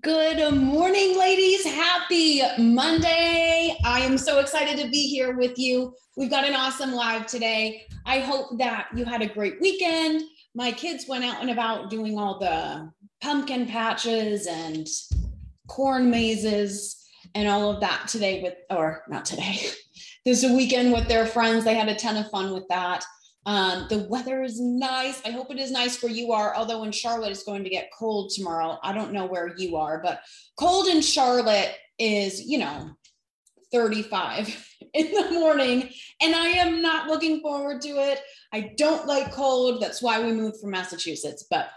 Good morning, ladies. Happy Monday. I am so excited to be here with you. We've got an awesome live today. I hope that you had a great weekend. My kids went out and about doing all the pumpkin patches and corn mazes and all of that today with, or not today, this weekend with their friends. They had a ton of fun with that. Um, the weather is nice. I hope it is nice where you are, although in Charlotte it's going to get cold tomorrow. I don't know where you are, but cold in Charlotte is, you know, 35 in the morning. And I am not looking forward to it. I don't like cold. That's why we moved from Massachusetts, but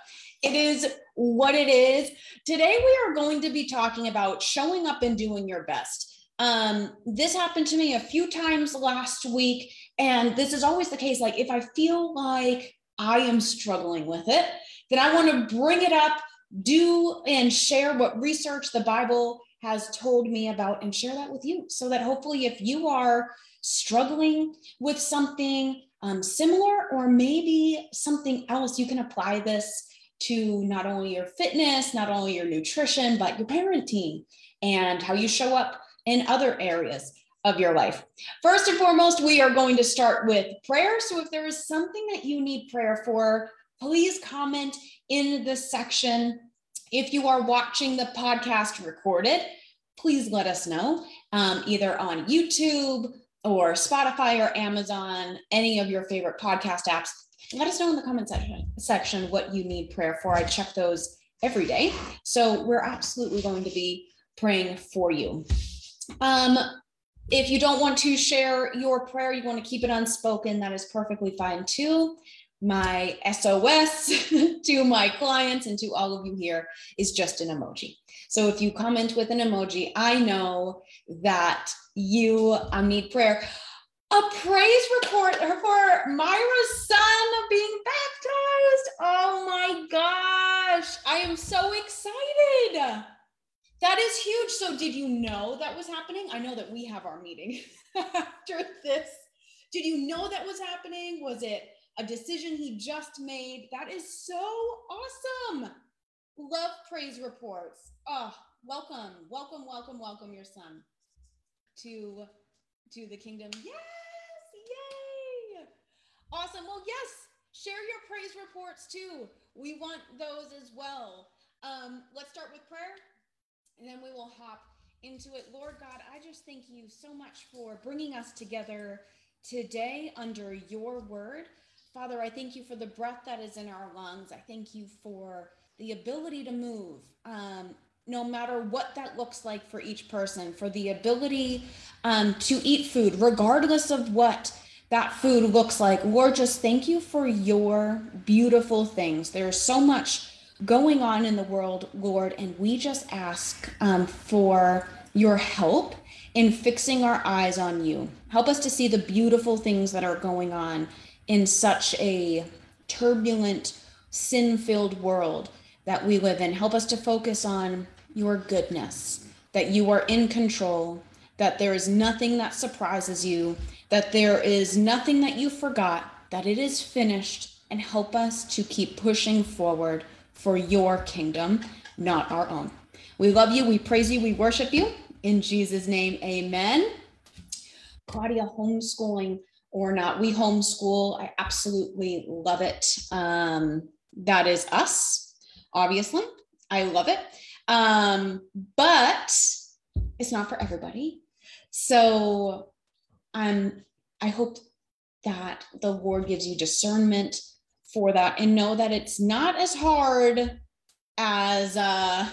it is what it is. Today we are going to be talking about showing up and doing your best. Um, this happened to me a few times last week and this is always the case. Like, if I feel like I am struggling with it, then I want to bring it up, do and share what research the Bible has told me about, and share that with you so that hopefully, if you are struggling with something um, similar or maybe something else, you can apply this to not only your fitness, not only your nutrition, but your parenting and how you show up in other areas of your life. First and foremost, we are going to start with prayer. So if there is something that you need prayer for, please comment in the section. If you are watching the podcast recorded, please let us know um, either on YouTube or Spotify or Amazon, any of your favorite podcast apps. Let us know in the comment section, section what you need prayer for. I check those every day. So we're absolutely going to be praying for you. Um, if you don't want to share your prayer, you want to keep it unspoken, that is perfectly fine too. My SOS to my clients and to all of you here is just an emoji. So if you comment with an emoji, I know that you um, need prayer. A praise report for Myra's son being baptized. Oh my gosh, I am so excited. That is huge. So, did you know that was happening? I know that we have our meeting after this. Did you know that was happening? Was it a decision he just made? That is so awesome. Love praise reports. Oh, welcome, welcome, welcome, welcome your son to to the kingdom. Yes, yay! Awesome. Well, yes, share your praise reports too. We want those as well. Um, let's start with prayer and then we will hop into it. Lord God, I just thank you so much for bringing us together today under your word. Father, I thank you for the breath that is in our lungs. I thank you for the ability to move, um, no matter what that looks like for each person, for the ability um, to eat food, regardless of what that food looks like. Lord, just thank you for your beautiful things. There's so much going on in the world, Lord, and we just ask um, for your help in fixing our eyes on you. Help us to see the beautiful things that are going on in such a turbulent, sin filled world that we live in. Help us to focus on your goodness, that you are in control, that there is nothing that surprises you, that there is nothing that you forgot, that it is finished, and help us to keep pushing forward for your kingdom, not our own. We love you, we praise you, we worship you. In Jesus' name, amen. Claudia, homeschooling or not, we homeschool. I absolutely love it. Um, that is us, obviously. I love it. Um, but it's not for everybody. So I'm I hope that the Lord gives you discernment for that and know that it's not as hard as uh,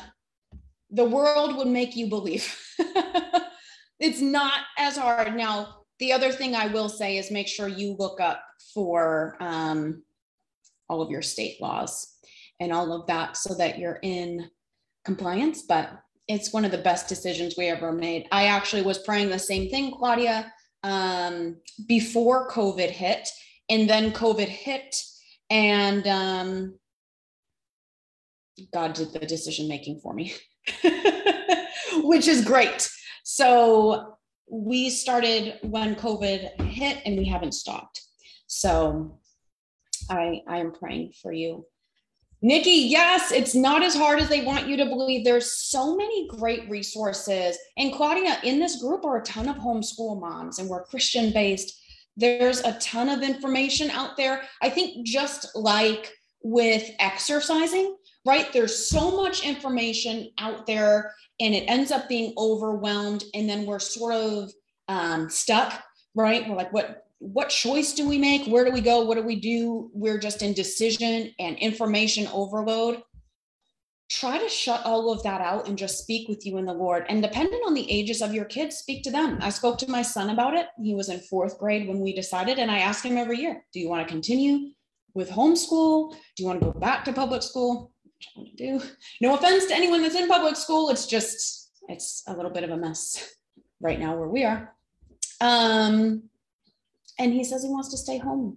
the world would make you believe. it's not as hard. Now, the other thing I will say is make sure you look up for um, all of your state laws and all of that so that you're in compliance. But it's one of the best decisions we ever made. I actually was praying the same thing, Claudia, um, before COVID hit. And then COVID hit and um, God did the decision making for me, which is great. So we started when COVID hit, and we haven't stopped. So I I am praying for you Nikki, yes, it's not as hard as they want you to believe. There's so many great resources. And Claudia, in this group are a ton of homeschool moms, and we're Christian based. There's a ton of information out there. I think just like with exercising, right? There's so much information out there, and it ends up being overwhelmed. And then we're sort of um, stuck, right? We're like, what what choice do we make? Where do we go? What do we do? We're just in decision and information overload. Try to shut all of that out and just speak with you in the Lord. And depending on the ages of your kids, speak to them. I spoke to my son about it. He was in fourth grade when we decided, and I ask him every year, do you want to continue with homeschool? Do you want to go back to public school? Which I want to do. No offense to anyone that's in public school. It's just, it's a little bit of a mess right now where we are. Um, and he says he wants to stay home,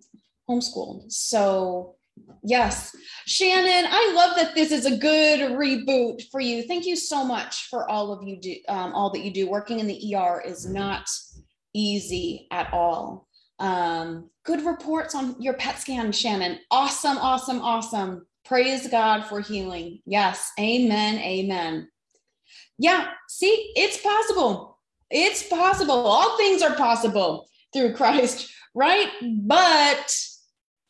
homeschooled. So, yes, Shannon, I love that this is a good reboot for you. Thank you so much for all of you do, um, all that you do. Working in the ER is not easy at all. Um, good reports on your PET scan, Shannon. Awesome, awesome, awesome. Praise God for healing. Yes, amen, amen. Yeah, see, it's possible. It's possible. All things are possible through Christ, right? But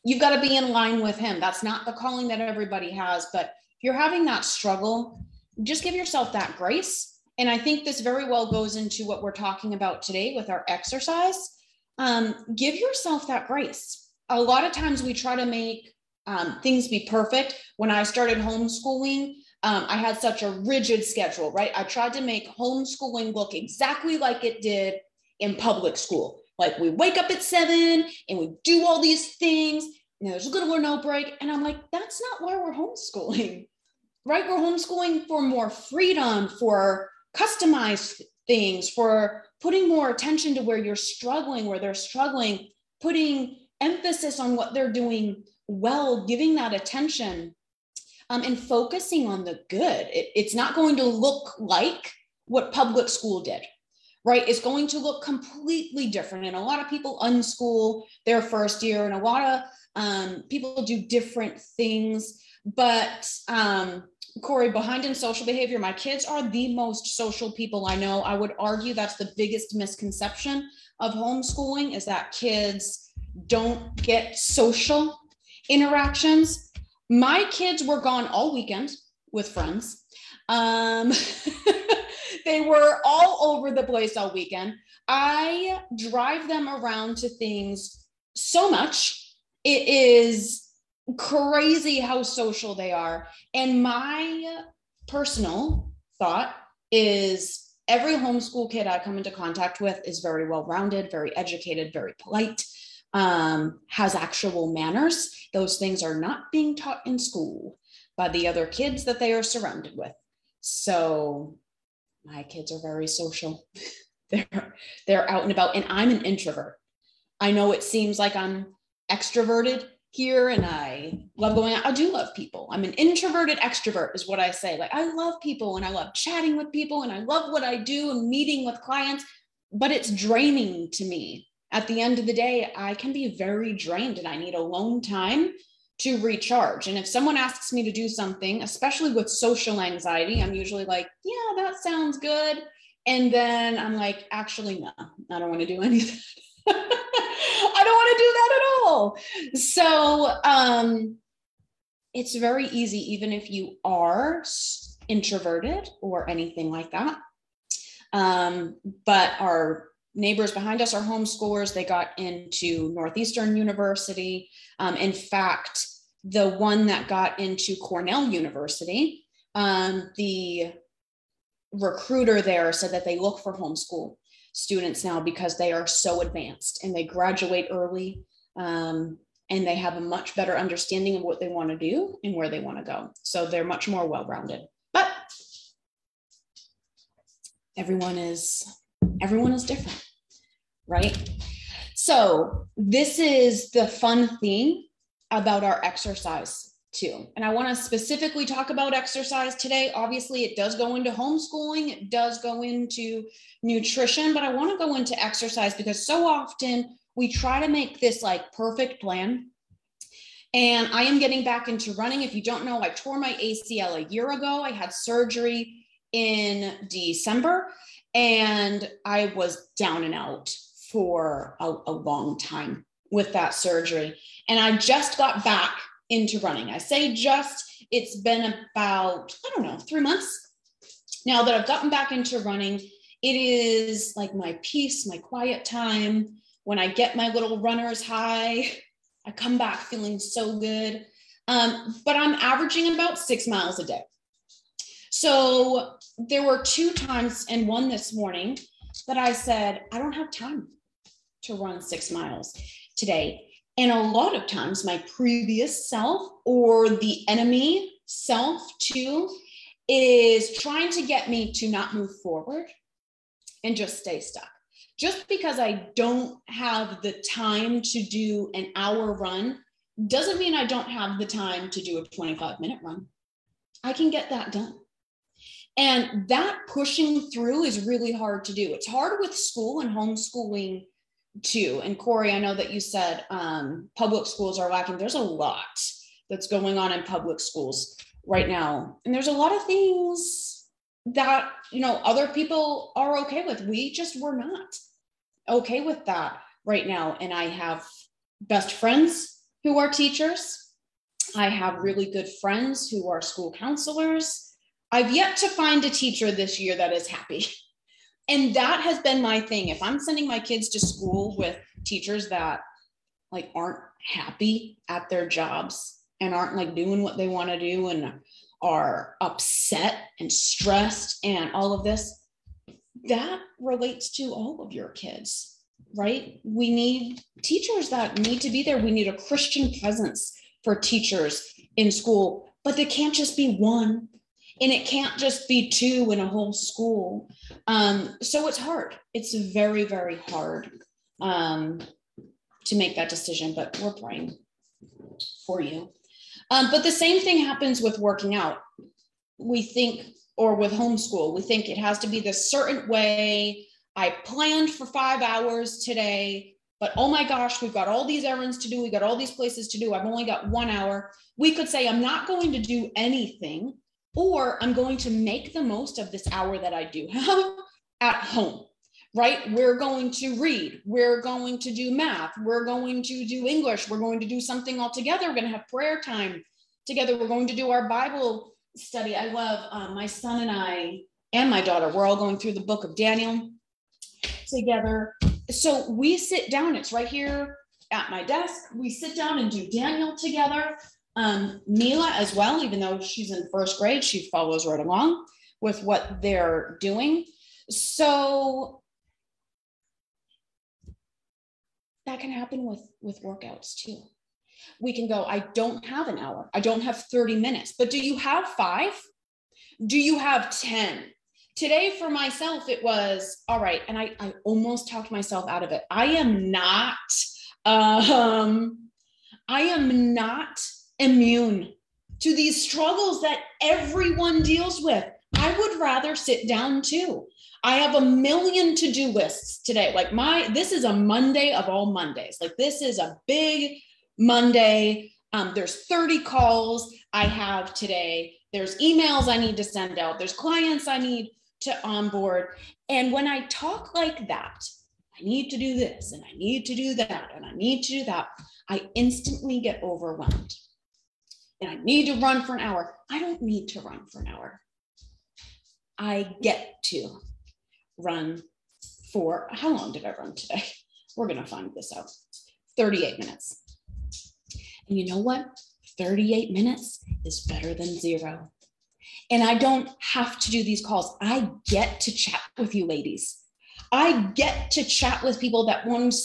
you've got to be in line with Him. That's not the calling that everybody has. But if you're having that struggle, just give yourself that grace. And I think this very well goes into what we're talking about today with our exercise. Um, give yourself that grace. A lot of times we try to make um, things be perfect. When I started homeschooling, um, I had such a rigid schedule, right? I tried to make homeschooling look exactly like it did in public school. Like we wake up at seven and we do all these things, and there's little or no break. And I'm like, that's not why we're homeschooling, right? We're homeschooling for more freedom, for customized things, for putting more attention to where you're struggling, where they're struggling, putting emphasis on what they're doing well, giving that attention. Um, and focusing on the good. It, it's not going to look like what public school did, right? It's going to look completely different. And a lot of people unschool their first year, and a lot of um, people do different things. But um, Corey, behind in social behavior, my kids are the most social people I know. I would argue that's the biggest misconception of homeschooling is that kids don't get social interactions. My kids were gone all weekend with friends. Um, they were all over the place all weekend. I drive them around to things so much. It is crazy how social they are. And my personal thought is every homeschool kid I come into contact with is very well rounded, very educated, very polite, um, has actual manners. Those things are not being taught in school by the other kids that they are surrounded with. So my kids are very social. they're they're out and about and I'm an introvert. I know it seems like I'm extroverted here and I love going out. I do love people. I'm an introverted extrovert is what I say. Like I love people and I love chatting with people and I love what I do and meeting with clients, but it's draining to me. At the end of the day, I can be very drained and I need alone time to recharge. And if someone asks me to do something, especially with social anxiety, I'm usually like, yeah, that sounds good. And then I'm like, actually, no, I don't want to do anything. I don't want to do that at all. So um, it's very easy, even if you are introverted or anything like that. Um, but our neighbors behind us are homeschoolers. They got into Northeastern University. Um, in fact, the one that got into Cornell University, um, the recruiter there said that they look for homeschool students now because they are so advanced and they graduate early um, and they have a much better understanding of what they want to do and where they want to go. So they're much more well rounded. But everyone is everyone is different, right? So this is the fun thing about our exercise too. And I want to specifically talk about exercise today. Obviously, it does go into homeschooling, it does go into nutrition, but I want to go into exercise because so often we try to make this like perfect plan And I am getting back into running. If you don't know, I tore my ACL a year ago. I had surgery in December and I was down and out for a, a long time with that surgery. And I just got back into running. I say just, it's been about, I don't know, three months now that I've gotten back into running. It is like my peace, my quiet time. When I get my little runner's high, I come back feeling so good. Um, but I'm averaging about six miles a day. So there were two times, and one this morning, that I said, I don't have time to run six miles today. And a lot of times, my previous self or the enemy self, too, is trying to get me to not move forward and just stay stuck. Just because I don't have the time to do an hour run doesn't mean I don't have the time to do a 25 minute run. I can get that done. And that pushing through is really hard to do. It's hard with school and homeschooling too. And Corey, I know that you said um, public schools are lacking. There's a lot that's going on in public schools right now. And there's a lot of things that, you know, other people are okay with. We just were not okay with that right now. And I have best friends who are teachers. I have really good friends who are school counselors. I've yet to find a teacher this year that is happy. And that has been my thing. If I'm sending my kids to school with teachers that like aren't happy at their jobs and aren't like doing what they want to do and are upset and stressed and all of this, that relates to all of your kids, right? We need teachers that need to be there. We need a Christian presence for teachers in school, but they can't just be one and it can't just be two in a whole school. Um, so it's hard. It's very, very hard um, to make that decision, but we're praying for you. Um, but the same thing happens with working out. We think, or with homeschool, we think it has to be this certain way. I planned for five hours today, but oh my gosh, we've got all these errands to do. We've got all these places to do. I've only got one hour. We could say, I'm not going to do anything or I'm going to make the most of this hour that I do have at home, right? We're going to read, we're going to do math, we're going to do English, we're going to do something all together. We're going to have prayer time together, we're going to do our Bible study. I love um, my son and I and my daughter, we're all going through the book of Daniel together. So we sit down, it's right here at my desk. We sit down and do Daniel together. Um, Mila as well, even though she's in first grade, she follows right along with what they're doing. So that can happen with with workouts too. We can go, I don't have an hour. I don't have 30 minutes. But do you have 5? Do you have 10? Today for myself it was all right and I I almost talked myself out of it. I am not um I am not immune to these struggles that everyone deals with. I would rather sit down too. I have a million to do lists today. Like, my, this is a Monday of all Mondays. Like, this is a big Monday. Um, there's 30 calls I have today. There's emails I need to send out. There's clients I need to onboard. And when I talk like that, I need to do this and I need to do that and I need to do that, I instantly get overwhelmed and I need to run for an hour. I don't need to run for an hour. I get to run for how long did I run today? We're going to find this out 38 minutes. And you know what? 38 minutes is better than zero. And I don't have to do these calls. I get to chat with you ladies. I get to chat with people that want to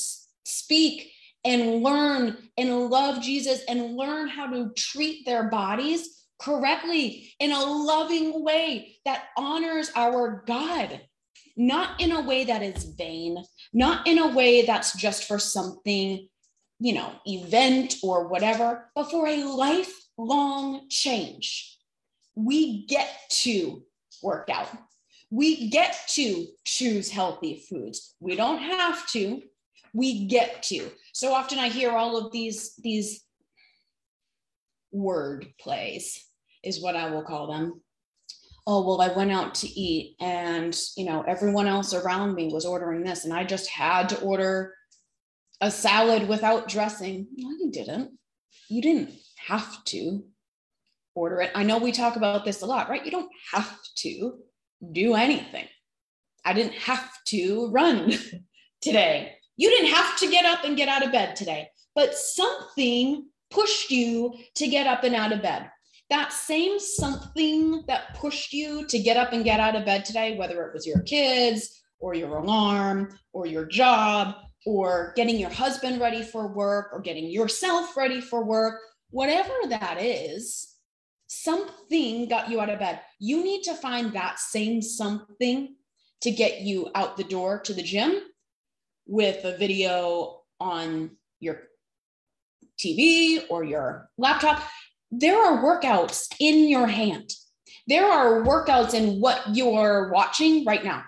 speak and learn and love Jesus and learn how to treat their bodies correctly in a loving way that honors our God, not in a way that is vain, not in a way that's just for something, you know, event or whatever, but for a lifelong change. We get to work out. We get to choose healthy foods. We don't have to, we get to. So often I hear all of these, these word plays, is what I will call them. Oh, well, I went out to eat and, you know, everyone else around me was ordering this and I just had to order a salad without dressing. No, you didn't. You didn't have to order it. I know we talk about this a lot, right? You don't have to do anything. I didn't have to run today. You didn't have to get up and get out of bed today, but something pushed you to get up and out of bed. That same something that pushed you to get up and get out of bed today, whether it was your kids or your alarm or your job or getting your husband ready for work or getting yourself ready for work, whatever that is, something got you out of bed. You need to find that same something to get you out the door to the gym with a video on your TV or your laptop. There are workouts in your hand. There are workouts in what you're watching right now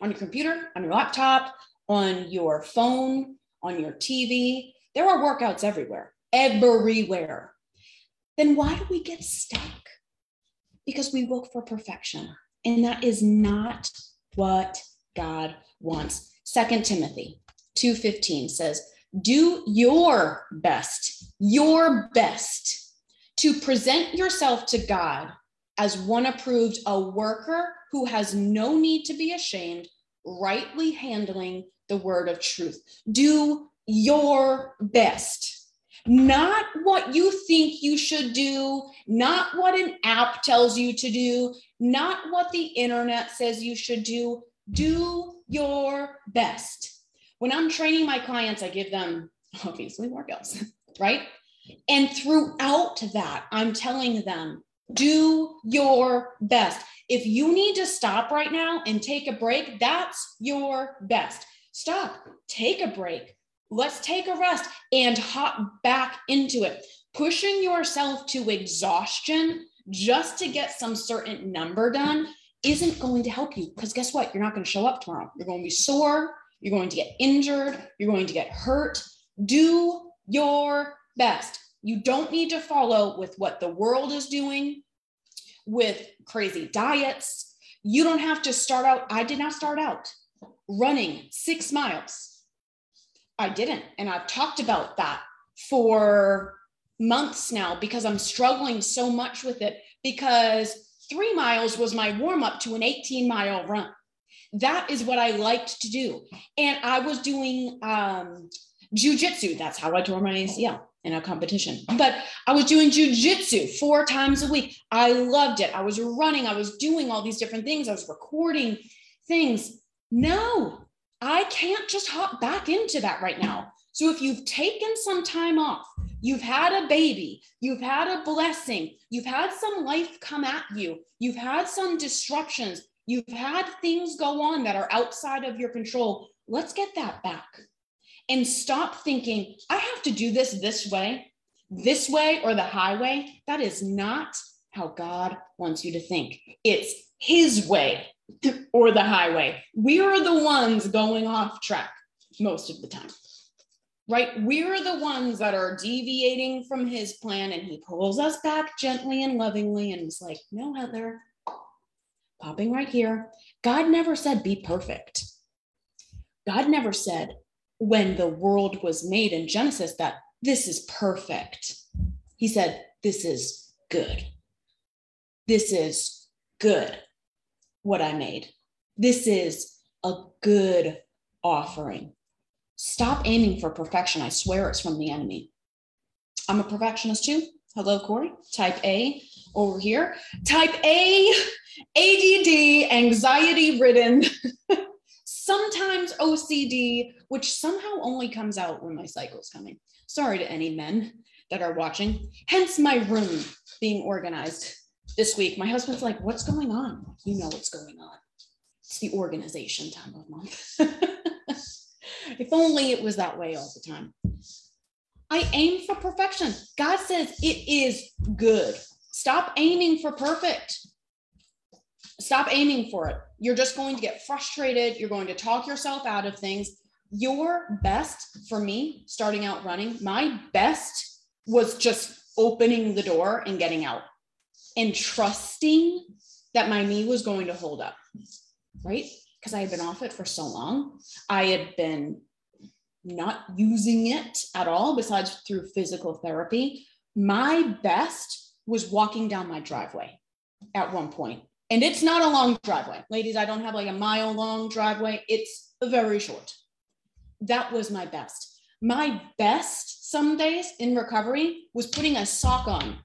on your computer, on your laptop, on your phone, on your TV. There are workouts everywhere, everywhere. Then why do we get stuck? Because we look for perfection. And that is not what God wants. Second Timothy 2:15 says, "Do your best, your best to present yourself to God as one approved, a worker who has no need to be ashamed, rightly handling the word of truth. Do your best." Not what you think you should do, not what an app tells you to do, not what the internet says you should do. Do your best. When I'm training my clients, I give them obviously workouts, right? And throughout that, I'm telling them, do your best. If you need to stop right now and take a break, that's your best. Stop, take a break, Let's take a rest and hop back into it. Pushing yourself to exhaustion just to get some certain number done isn't going to help you because guess what? You're not going to show up tomorrow. You're going to be sore. You're going to get injured. You're going to get hurt. Do your best. You don't need to follow with what the world is doing with crazy diets. You don't have to start out. I did not start out running six miles I didn't. And I've talked about that for months now because I'm struggling so much with it because three miles was my warm up to an 18 mile run. That is what I liked to do. And I was doing um, jujitsu. That's how I tore my ACL in a competition. But I was doing jujitsu four times a week. I loved it. I was running, I was doing all these different things, I was recording things. No, I can't just hop back into that right now. So if you've taken some time off, you've had a baby, you've had a blessing, you've had some life come at you, you've had some disruptions, you've had things go on that are outside of your control, let's get that back and stop thinking, I have to do this this way, this way, or the highway. That is not how God wants you to think. It's His way or the highway. We are the ones going off track most of the time, right? We're the ones that are deviating from his plan, and he pulls us back gently and lovingly and is like, No, Heather, popping right here. God never said be perfect. God never said when the world was made in Genesis that this is perfect. He said, This is good. This is good what I made. This is a good offering. Stop aiming for perfection. I swear it's from the enemy. I'm a perfectionist too. Hello, Corey. Type A over here. Type A, ADD, anxiety ridden, sometimes OCD, which somehow only comes out when my cycle's coming. Sorry to any men that are watching. Hence my room being organized this week, my husband's like, What's going on? You know what's going on. It's the organization time of month. if only it was that way all the time. I aim for perfection. God says it is good. Stop aiming for perfect. Stop aiming for it. You're just going to get frustrated. You're going to talk yourself out of things. Your best for me, starting out running, my best was just opening the door and getting out and trusting that my knee was going to hold up, right? Because I had been off it for so long. I had been not using it at all, besides through physical therapy. My best was walking down my driveway at one point. And it's not a long driveway. Ladies, I don't have like a mile long driveway, it's very short. That was my best. My best some days in recovery was putting a sock on.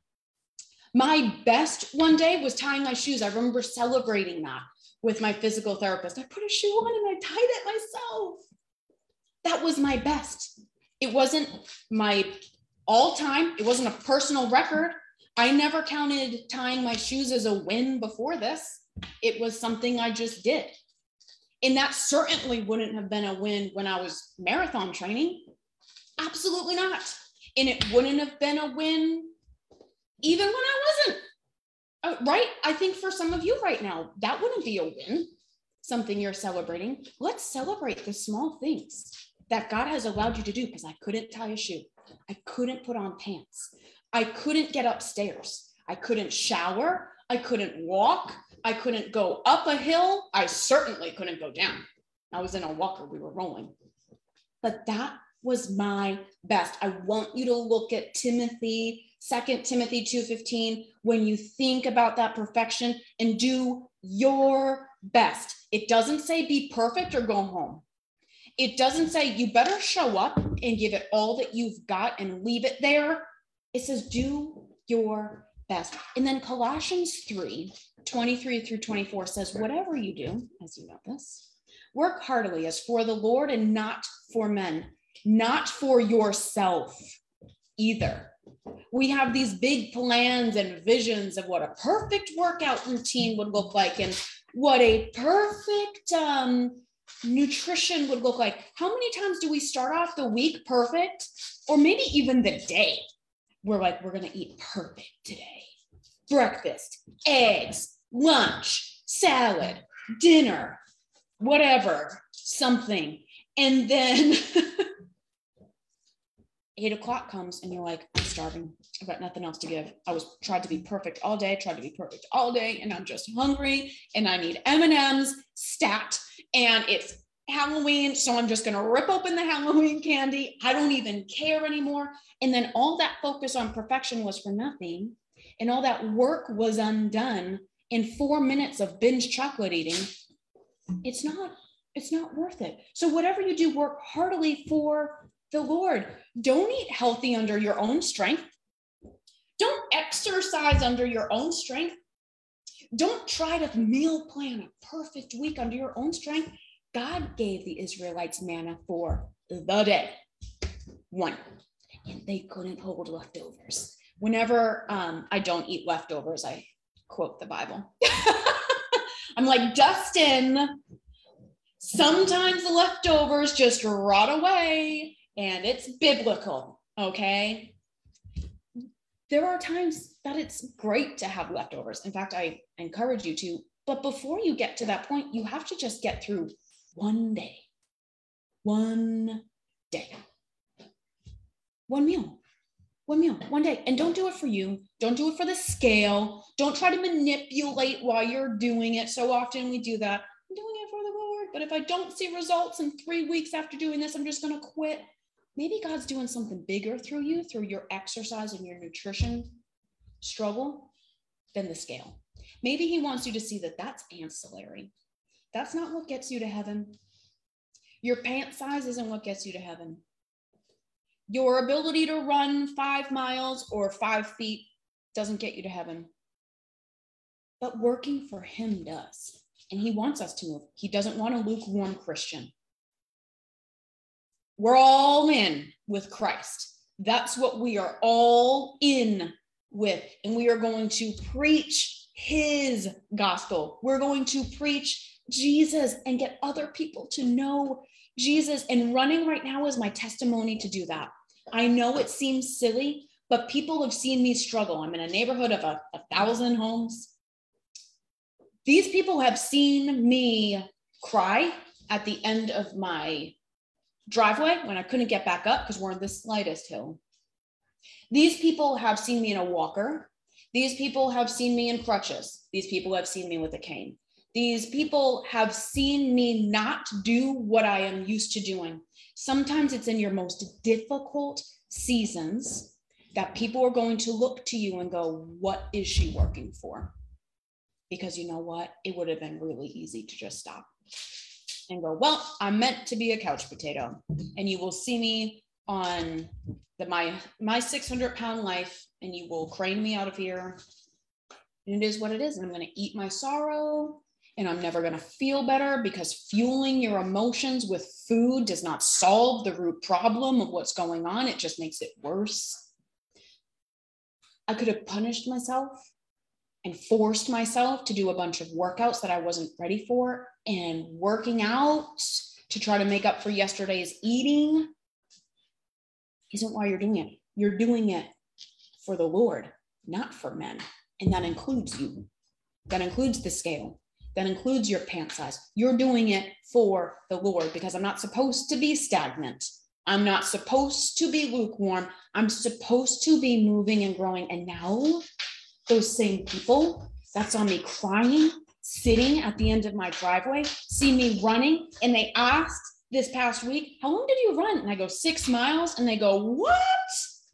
My best one day was tying my shoes. I remember celebrating that with my physical therapist. I put a shoe on and I tied it myself that was my best. It wasn't my all time, it wasn't a personal record. I never counted tying my shoes as a win before this. It was something I just did. And that certainly wouldn't have been a win when I was marathon training. Absolutely not. And it wouldn't have been a win even when I wasn't. Right? I think for some of you right now, that wouldn't be a win, something you're celebrating. Let's celebrate the small things that God has allowed you to do because I couldn't tie a shoe. I couldn't put on pants. I couldn't get upstairs. I couldn't shower. I couldn't walk. I couldn't go up a hill. I certainly couldn't go down. I was in a walker, we were rolling. But that was my best. I want you to look at Timothy, Second Timothy 2:15 when you think about that perfection and do your best. It doesn't say be perfect or go home it doesn't say you better show up and give it all that you've got and leave it there. It says do your best. And then Colossians 3 23 through 24 says, Whatever you do, as you know this, work heartily as for the Lord and not for men, not for yourself either. We have these big plans and visions of what a perfect workout routine would look like and what a perfect um, nutrition would look like. How many times do we start off the week perfect, or maybe even the day? We're like, we're going to eat perfect today. Breakfast, eggs, lunch, salad, dinner, whatever, something. And then eight o'clock comes and you're like, I'm starving. I've got nothing else to give. I was tried to be perfect all day, tried to be perfect all day, and I'm just hungry and I need M&Ms stat and it's Halloween, so I'm just to rip open the Halloween candy. I don't even care anymore. And then all that focus on perfection was for nothing. And all that work was undone in 4 minutes of binge chocolate eating. It's not it's not worth it. So whatever you do work heartily for the Lord. Don't eat healthy under your own strength. Don't exercise under your own strength. Don't try to meal plan a perfect week under your own strength. God gave the Israelites manna for the day, one, and they couldn't hold leftovers. Whenever um, I don't eat leftovers, I quote the Bible. I'm like, Dustin, sometimes the leftovers just rot away and it's biblical, okay? There are times that it's great to have leftovers. In fact, I encourage you to, but before you get to that point, you have to just get through one day, one day, one meal, one meal, one day. And don't do it for you. Don't do it for the scale. Don't try to manipulate while you're doing it. So often we do that. I'm doing it for the Lord. But if I don't see results in three weeks after doing this, I'm just going to quit maybe God's doing something bigger through you, through your exercise and your nutrition struggle than the scale. Maybe He wants you to see that that's ancillary. That's not what gets you to heaven. Your pant size isn't what gets you to heaven. Your ability to run five miles or five feet doesn't get you to heaven. But working for Him does. And He wants us to move. He doesn't want a lukewarm Christian. We're all in with Christ. That's what we are all in with. And we are going to preach his gospel. We're going to preach Jesus and get other people to know Jesus. And running right now is my testimony to do that. I know it seems silly, but people have seen me struggle. I'm in a neighborhood of a, a thousand homes. These people have seen me cry at the end of my driveway when I couldn't get back up because we're on the slightest hill. These people have seen me in a walker. These people have seen me in crutches. These people have seen me with a cane. These people have seen me not do what I am used to doing. Sometimes it's in your most difficult seasons that people are going to look to you and go, What is she working for? Because you know what? It would have been really easy to just stop and go, Well, I'm meant to be a couch potato. And you will see me on the my my 600 pound life and you will crane me out of here and it is what it is and i'm going to eat my sorrow and I'm never going to feel better because fueling your emotions with food does not solve the root problem of what's going on. It just makes it worse. I could have punished myself and forced myself to do a bunch of workouts that I wasn't ready for and working out to try to make up for yesterday's eating isn't why you're doing it. You're doing it for the Lord, not for men. And that includes you. That includes the scale that includes your pant size. You're doing it for the Lord because I'm not supposed to be stagnant. I'm not supposed to be lukewarm. I'm supposed to be moving and growing. And now, those same people that saw me crying, sitting at the end of my driveway, see me running, and they asked this past week, How long did you run? And I go, Six miles. And they go, What?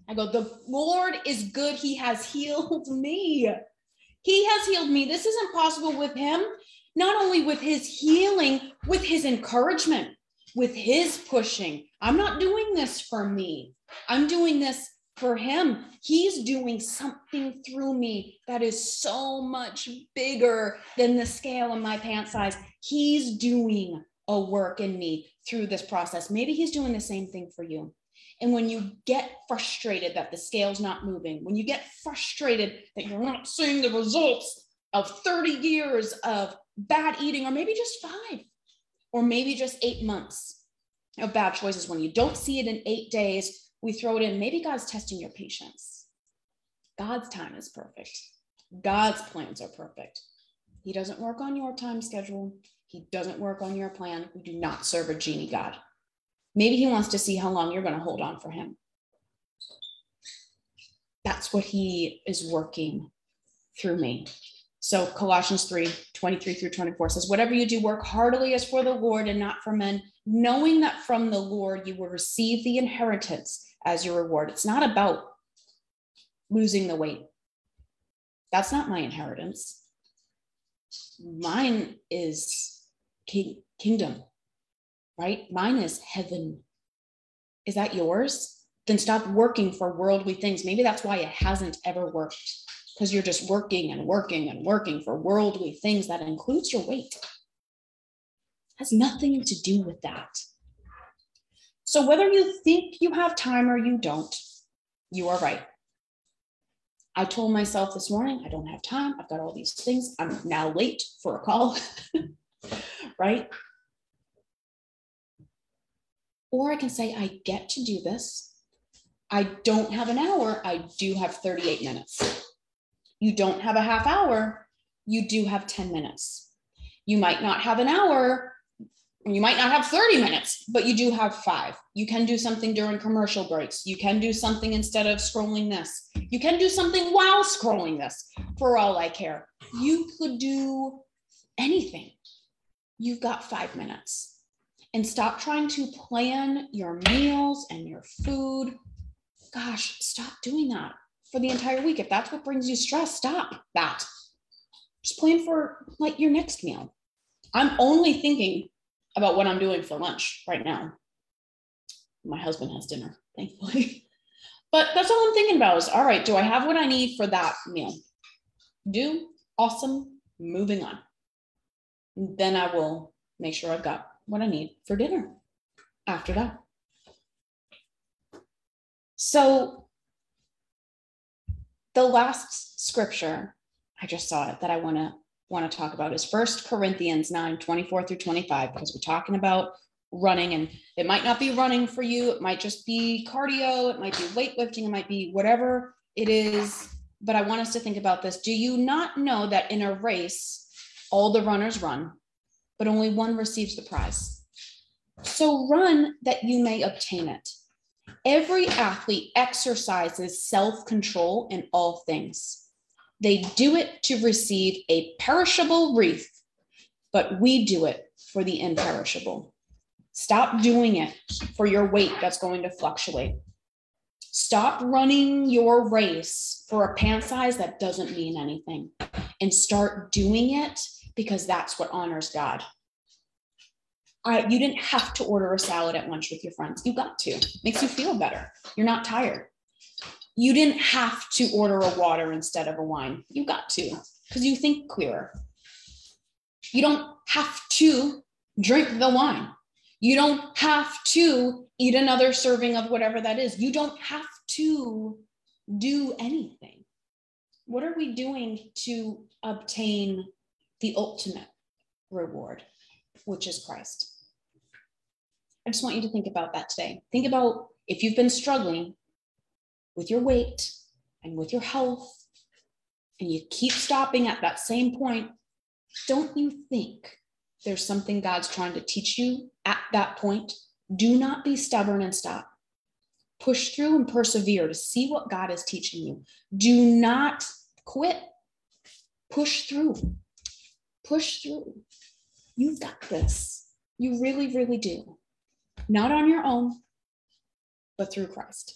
I go, The Lord is good. He has healed me. He has healed me. This isn't possible with him, not only with his healing, with his encouragement, with his pushing. I'm not doing this for me. I'm doing this for him. He's doing something through me that is so much bigger than the scale of my pant size. He's doing a work in me through this process. Maybe he's doing the same thing for you. And when you get frustrated that the scale's not moving, when you get frustrated that you're not seeing the results of 30 years of bad eating, or maybe just five, or maybe just eight months of bad choices, when you don't see it in eight days, we throw it in. Maybe God's testing your patience. God's time is perfect. God's plans are perfect. He doesn't work on your time schedule. He doesn't work on your plan. We do not serve a genie God. Maybe he wants to see how long you're going to hold on for him. That's what he is working through me. So Colossians 3 23 through 24 says, Whatever you do, work heartily as for the Lord and not for men, knowing that from the Lord you will receive the inheritance as your reward. It's not about losing the weight. That's not my inheritance. Mine is king, kingdom right? Mine is heaven. Is that yours? Then stop working for worldly things. Maybe that's why it hasn't ever worked because you're just working and working and working for worldly things that includes your weight. Has nothing to do with that. So whether you think you have time or you don't, you are right. I told myself this morning, I don't have time. I've got all these things. I'm now late for a call, right? Or I can say, I get to do this. I don't have an hour, I do have 38 minutes. You don't have a half hour, you do have 10 minutes. You might not have an hour, you might not have 30 minutes, but you do have five. You can do something during commercial breaks. You can do something instead of scrolling this. You can do something while scrolling this, for all I care. You could do anything. You've got five minutes and stop trying to plan your meals and your food. Gosh, stop doing that for the entire week. If that's what brings you stress, stop that. Just plan for like your next meal. I'm only thinking about what I'm doing for lunch right now. My husband has dinner, thankfully. But that's all I'm thinking about is all right, do I have what I need for that meal? Do awesome, moving on. Then I will make sure I've got what I need for dinner after that. So the last scripture I just saw it that I want to want to talk about is First Corinthians 9, 24 through 25, because we're talking about running and it might not be running for you. It might just be cardio. It might be weightlifting. It might be whatever it is. But I want us to think about this. Do you not know that in a race, all the runners run, but only one receives the prize. So run that you may obtain it. Every athlete exercises self control in all things. They do it to receive a perishable wreath, but we do it for the imperishable. Stop doing it for your weight that's going to fluctuate. Stop running your race for a pant size that doesn't mean anything and start doing it because that's what honors God. You didn't have to order a salad at lunch with your friends. You got to. Makes you feel better. You're not tired. You didn't have to order a water instead of a wine. You got to because you think clearer. You don't have to drink the wine. You don't have to eat another serving of whatever that is. You don't have to do anything. What are we doing to obtain the ultimate reward, which is Christ? I just want you to think about that today. Think about if you've been struggling with your weight and with your health, and you keep stopping at that same point, don't you think there's something God's trying to teach you at that point? Do not be stubborn and stop. Push through and persevere to see what God is teaching you. Do not quit. Push through. Push through. You've got this. You really, really do not on your own, but through Christ.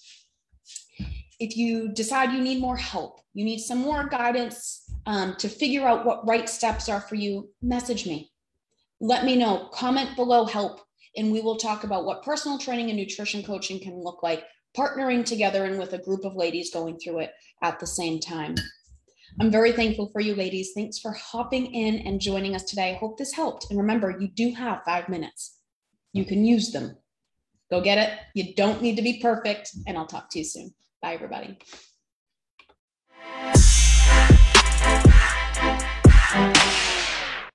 If you decide you need more help, you need some more guidance um, to figure out what right steps are for you, message me. Let me know. Comment below help, and we will talk about what personal training and nutrition coaching can look like, partnering together and with a group of ladies going through it at the same time. I'm very thankful for you, ladies. Thanks for hopping in and joining us today. I hope this helped. And remember, you do have five minutes you can use them. Go get it. You don't need to be perfect. And I'll talk to you soon. Bye, everybody.